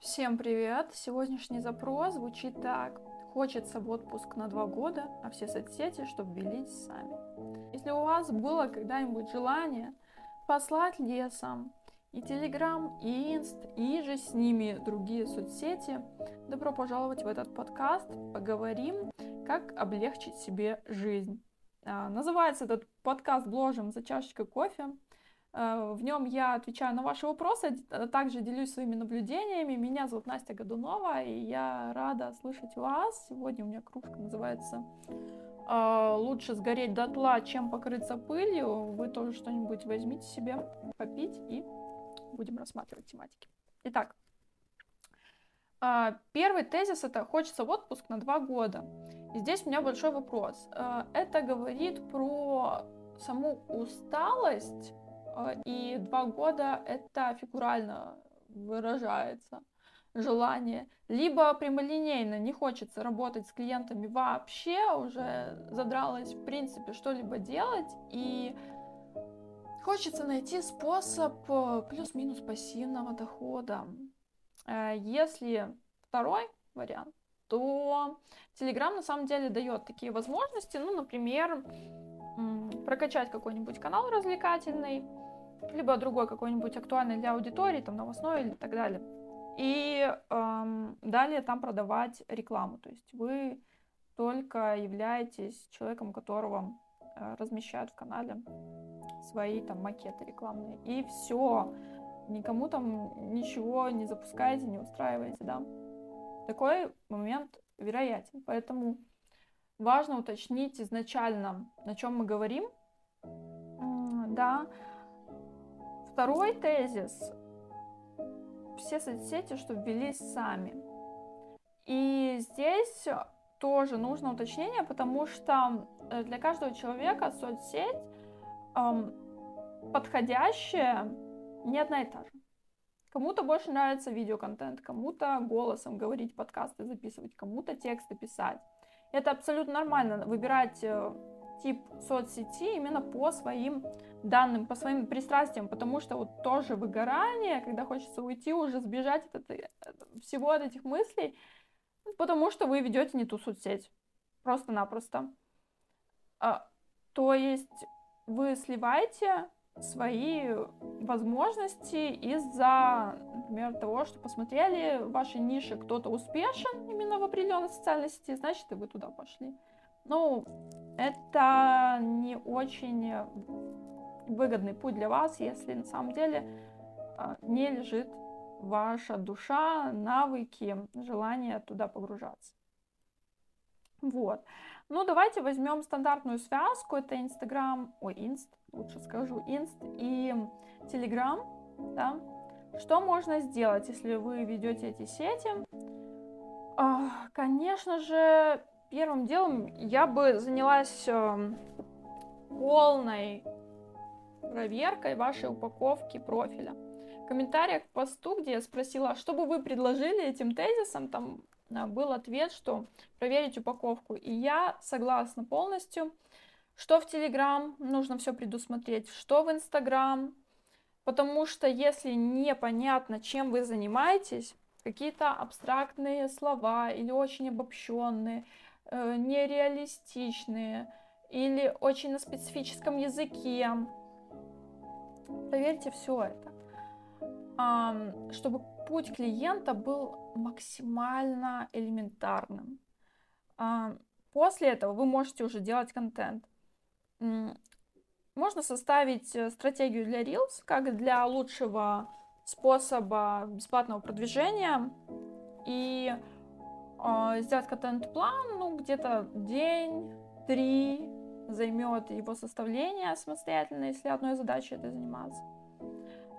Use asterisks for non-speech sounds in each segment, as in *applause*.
Всем привет! Сегодняшний запрос звучит так. Хочется в отпуск на два года, а все соцсети, чтобы велись сами. Если у вас было когда-нибудь желание послать лесом и Телеграм, и Инст, и же с ними другие соцсети, добро пожаловать в этот подкаст. Поговорим, как облегчить себе жизнь. А, называется этот подкаст «Бложим за чашечкой кофе». Э, в нем я отвечаю на ваши вопросы, также делюсь своими наблюдениями. Меня зовут Настя Годунова, и я рада слышать вас. Сегодня у меня кружка называется э, «Лучше сгореть дотла, чем покрыться пылью». Вы тоже что-нибудь возьмите себе попить и будем рассматривать тематики. Итак, э, первый тезис это «хочется в отпуск на два года». И здесь у меня большой вопрос. Это говорит про саму усталость и два года это фигурально выражается желание. Либо прямолинейно не хочется работать с клиентами вообще, уже задралось в принципе что-либо делать, и хочется найти способ э, плюс-минус пассивного дохода. Э, если второй вариант, то Telegram на самом деле дает такие возможности, ну, например, прокачать какой-нибудь канал развлекательный, либо другой какой-нибудь актуальный для аудитории, там новостной или так далее. И эм, далее там продавать рекламу. То есть вы только являетесь человеком, которого э, размещают в канале свои там макеты рекламные. И все. Никому там ничего не запускаете, не устраиваете, да. Такой момент вероятен. Поэтому важно уточнить изначально, на чем мы говорим. Да, Второй тезис. Все соцсети, чтобы велись сами. И здесь тоже нужно уточнение, потому что э, для каждого человека соцсеть эм, подходящая не одна и та же. Кому-то больше нравится видеоконтент, кому-то голосом говорить, подкасты записывать, кому-то тексты писать. Это абсолютно нормально выбирать э, тип соцсети именно по своим данным, по своим пристрастиям, потому что вот тоже выгорание, когда хочется уйти, уже сбежать от этой, всего от этих мыслей, потому что вы ведете не ту соцсеть. Просто-напросто. А, то есть вы сливаете свои возможности из-за, например, того, что посмотрели в вашей нише кто-то успешен именно в определенной социальной сети, значит, и вы туда пошли. Ну, это не очень выгодный путь для вас, если на самом деле а, не лежит ваша душа, навыки, желание туда погружаться. Вот. Ну, давайте возьмем стандартную связку. Это Инстаграм, ой, Инст, лучше скажу, Инст и Телеграм, да. Что можно сделать, если вы ведете эти сети? А, конечно же, первым делом я бы занялась эм, полной проверкой вашей упаковки профиля. В комментариях к посту, где я спросила, что бы вы предложили этим тезисом, там а, был ответ, что проверить упаковку. И я согласна полностью, что в Телеграм нужно все предусмотреть, что в Инстаграм, потому что если непонятно, чем вы занимаетесь, какие-то абстрактные слова или очень обобщенные, э, нереалистичные или очень на специфическом языке, Проверьте все это, чтобы путь клиента был максимально элементарным. После этого вы можете уже делать контент. Можно составить э, стратегию для Reels, как для лучшего способа бесплатного продвижения и сделать контент-план, ну, где-то день, три, займет его составление самостоятельно, если одной задачей это заниматься.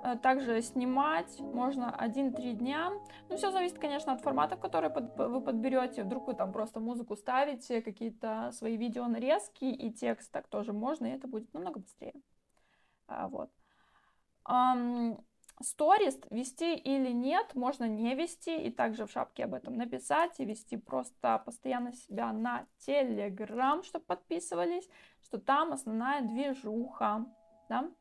Э, также снимать можно 1-3 дня. Ну, все зависит, конечно, от форматов, которые под, вы подберете. Вдруг вы там просто музыку ставите, какие-то свои видео нарезки и текст, так тоже можно, и это будет намного быстрее. А, вот. Сторис вести или нет, можно не вести, и также в шапке об этом написать, и вести просто постоянно себя на Телеграм, чтобы подписывались, что там основная движуха, да.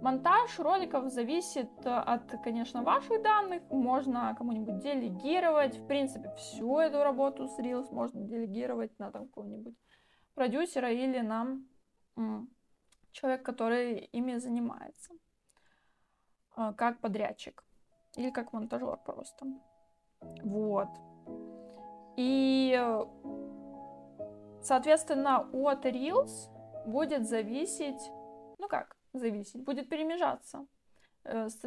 Монтаж роликов зависит от, конечно, ваших данных. Можно кому-нибудь делегировать. В принципе, всю эту работу с Reels можно делегировать на там какого-нибудь продюсера или на человек, который ими занимается. А, как подрядчик. Или как монтажер просто. Вот. И, соответственно, от Reels будет зависеть, ну как зависеть, будет перемежаться э, с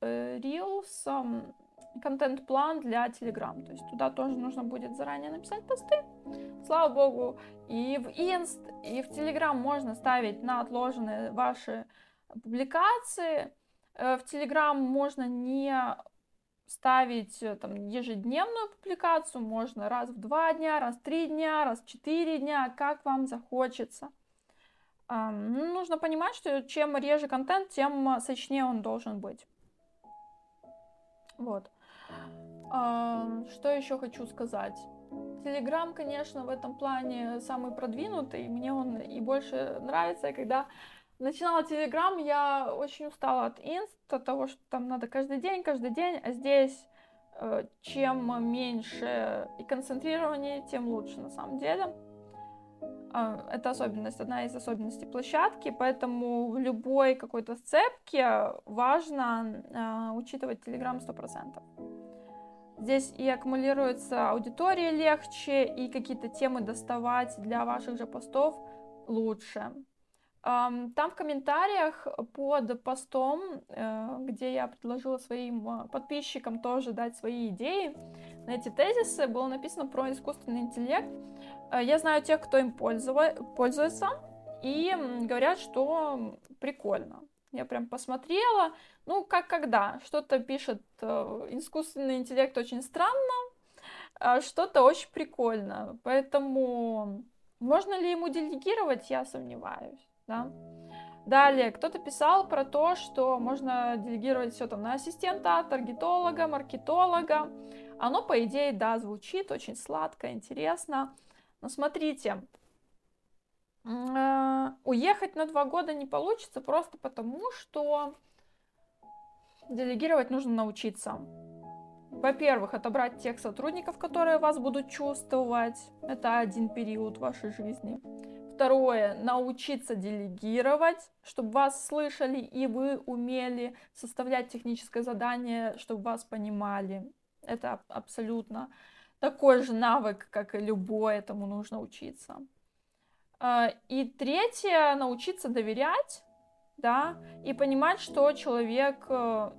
э, Reels контент-план для Telegram. То есть туда тоже нужно будет заранее написать посты. Слава богу, и в Inst, и в Telegram можно ставить на отложенные ваши публикации. Э, в Telegram можно не ставить э, там ежедневную публикацию, можно раз в два дня, раз в три дня, раз в четыре дня, как вам захочется. Ну, нужно понимать, что чем реже контент, тем сочнее он должен быть. Вот. Что еще хочу сказать? Телеграм, конечно, в этом плане самый продвинутый. Мне он и больше нравится, когда начинала Телеграм, я очень устала от инст, от того, что там надо каждый день, каждый день, а здесь э, чем меньше и концентрирование, тем лучше на самом деле. Э, это особенность, одна из особенностей площадки, поэтому в любой какой-то сцепке важно э, учитывать Телеграм 100%. Здесь и аккумулируется аудитория легче, и какие-то темы доставать для ваших же постов лучше. Там в комментариях под постом, э, где я предложила своим э, подписчикам тоже дать свои идеи на эти тезисы, было написано про искусственный интеллект. Э, я знаю тех, кто им пользуется, и говорят, что прикольно. Я прям посмотрела, ну, как когда. Что-то пишет искусственный интеллект очень странно, а что-то очень прикольно. Поэтому можно ли ему делегировать, я сомневаюсь да. Далее, кто-то писал про то, что можно делегировать все там на ассистента, таргетолога, маркетолога. Оно, по идее, да, звучит очень сладко, интересно. Но смотрите, э, уехать на два года не получится просто потому, что делегировать нужно научиться. Во-первых, отобрать тех сотрудников, которые вас будут чувствовать. Это один период вашей жизни. Второе, научиться делегировать, чтобы вас слышали и вы умели составлять техническое задание, чтобы вас понимали. Это абсолютно такой же навык, как и любой, этому нужно учиться. А, и третье, научиться доверять, да, и понимать, что человек э,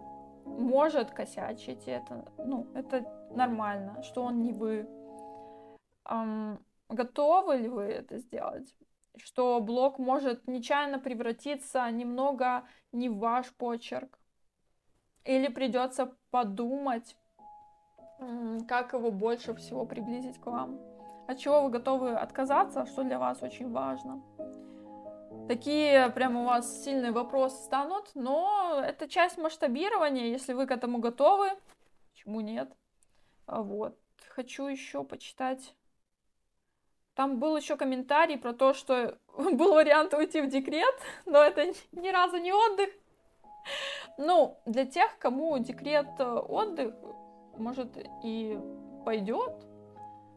может косячить, это, ну, это нормально, что он не вы. Готовы ли вы это сделать? что блог может нечаянно превратиться немного не в ваш почерк. Или придется подумать, как его больше всего приблизить к вам. От чего вы готовы отказаться, что для вас очень важно. Такие прям у вас сильные вопросы станут, но это часть масштабирования, если вы к этому готовы. Почему нет? А вот. Хочу еще почитать там был еще комментарий про то, что *laughs* был вариант уйти в декрет, но это ни разу не отдых. Ну, для тех, кому декрет э, отдых, может, и пойдет.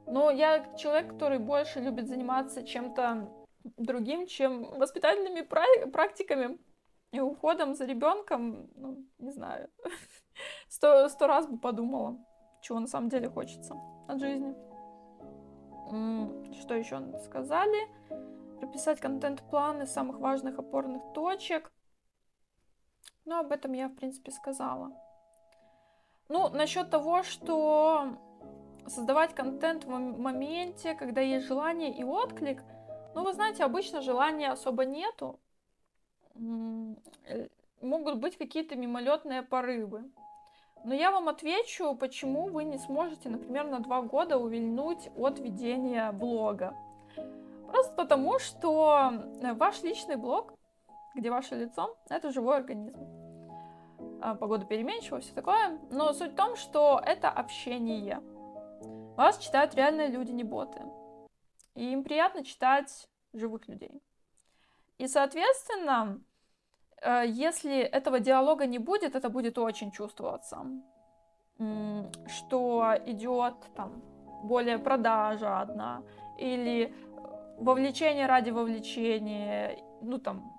Но я человек, который больше любит заниматься чем-то другим, чем воспитательными практиками и уходом за ребенком. Ну, не знаю. *laughs* Сто, сто раз бы подумала, чего на самом деле хочется от жизни. Что еще сказали? Прописать контент-планы самых важных опорных точек. Ну, об этом я, в принципе, сказала. Ну, насчет того, что создавать контент в моменте, когда есть желание и отклик, ну, вы знаете, обычно желания особо нету. Э, могут быть какие-то мимолетные порывы. Но я вам отвечу, почему вы не сможете, например, на два года увильнуть от ведения блога. Просто потому, что э, ваш личный блог, где ваше лицо, это живой организм. А, погода переменчивая, все такое. Но суть в том, что это общение. Вас читают реальные люди, не боты. И им приятно читать живых людей. И, соответственно, если этого диалога не будет, это будет очень чувствоваться, что идет там более продажа одна или вовлечение ради вовлечения, ну там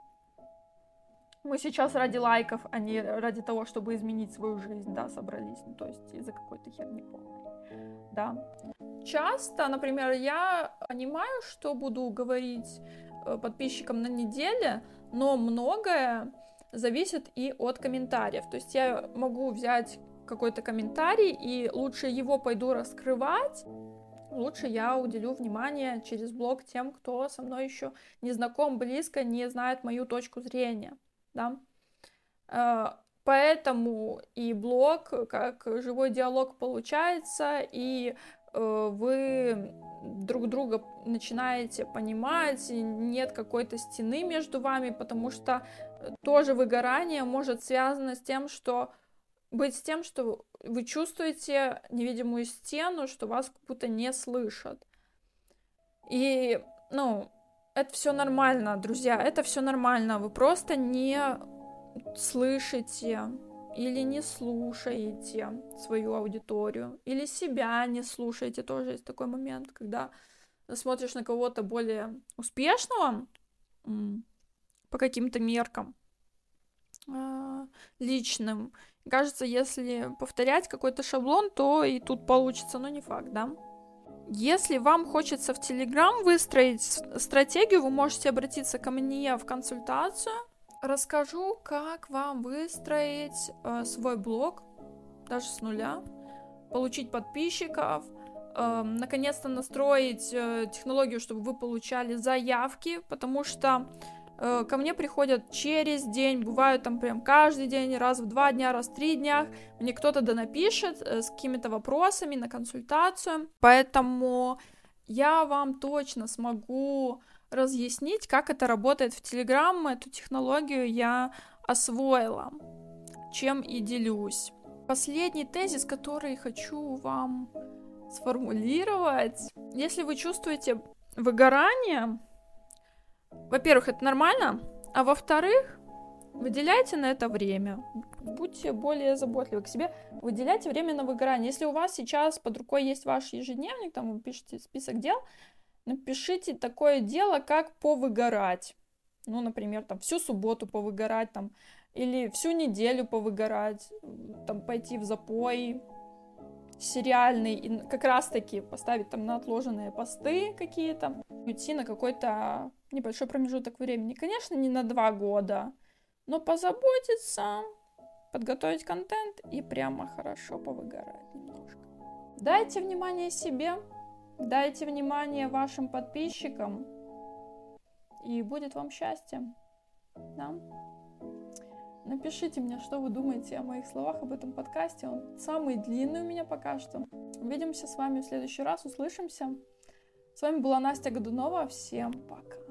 мы сейчас ради лайков, а не ради того, чтобы изменить свою жизнь, да, собрались, ну, то есть из-за какой-то херни да. Часто, например, я понимаю, что буду говорить э, подписчикам на неделе, но многое зависит и от комментариев. То есть я могу взять какой-то комментарий и лучше его пойду раскрывать, лучше я уделю внимание через блог тем, кто со мной еще не знаком близко, не знает мою точку зрения да. Э, поэтому и блог как живой диалог получается, и вы друг друга начинаете понимать, нет какой-то стены между вами, потому что тоже выгорание может связано с тем, что быть с тем, что вы чувствуете невидимую стену, что вас как будто не слышат. И, ну, это все нормально, друзья, это все нормально. Вы просто не слышите или не слушаете свою аудиторию, или себя не слушаете. Тоже есть такой момент, когда смотришь на кого-то более успешного по каким-то меркам а, личным. Кажется, если повторять какой-то шаблон, то и тут получится, но не факт, да? Если вам хочется в Телеграм выстроить стратегию, вы можете обратиться ко мне в консультацию. Расскажу, как вам выстроить э, свой блог, даже с нуля, получить подписчиков, э, наконец-то настроить э, технологию, чтобы вы получали заявки, потому что Э, ко мне приходят через день, бывают там прям каждый день, раз в два дня, раз в три дня. Мне кто-то да напишет э, с какими-то вопросами на консультацию. Поэтому я вам точно смогу разъяснить, как это работает в Telegram. Эту технологию я освоила, чем и делюсь. Последний тезис, который хочу вам сформулировать. Если вы чувствуете выгорание, во-первых, это нормально, а во-вторых, выделяйте на это время. Будьте более заботливы к себе. Выделяйте время на выгорание. Если у вас сейчас под рукой есть ваш ежедневник, там вы пишете список дел, напишите такое дело, как повыгорать. Ну, например, там всю субботу повыгорать, там, или всю неделю повыгорать, там, пойти в запой, сериальный, и как раз-таки поставить там на отложенные посты какие-то, уйти на какой-то небольшой промежуток времени. Конечно, не на два года, но позаботиться, подготовить контент и прямо хорошо повыгорать немножко. Дайте внимание себе, дайте внимание вашим подписчикам, и будет вам счастье. Да? Напишите мне, что вы думаете о моих словах об этом подкасте. Он самый длинный у меня пока что. Увидимся с вами в следующий раз, услышимся. С вами была Настя Годунова. Всем пока.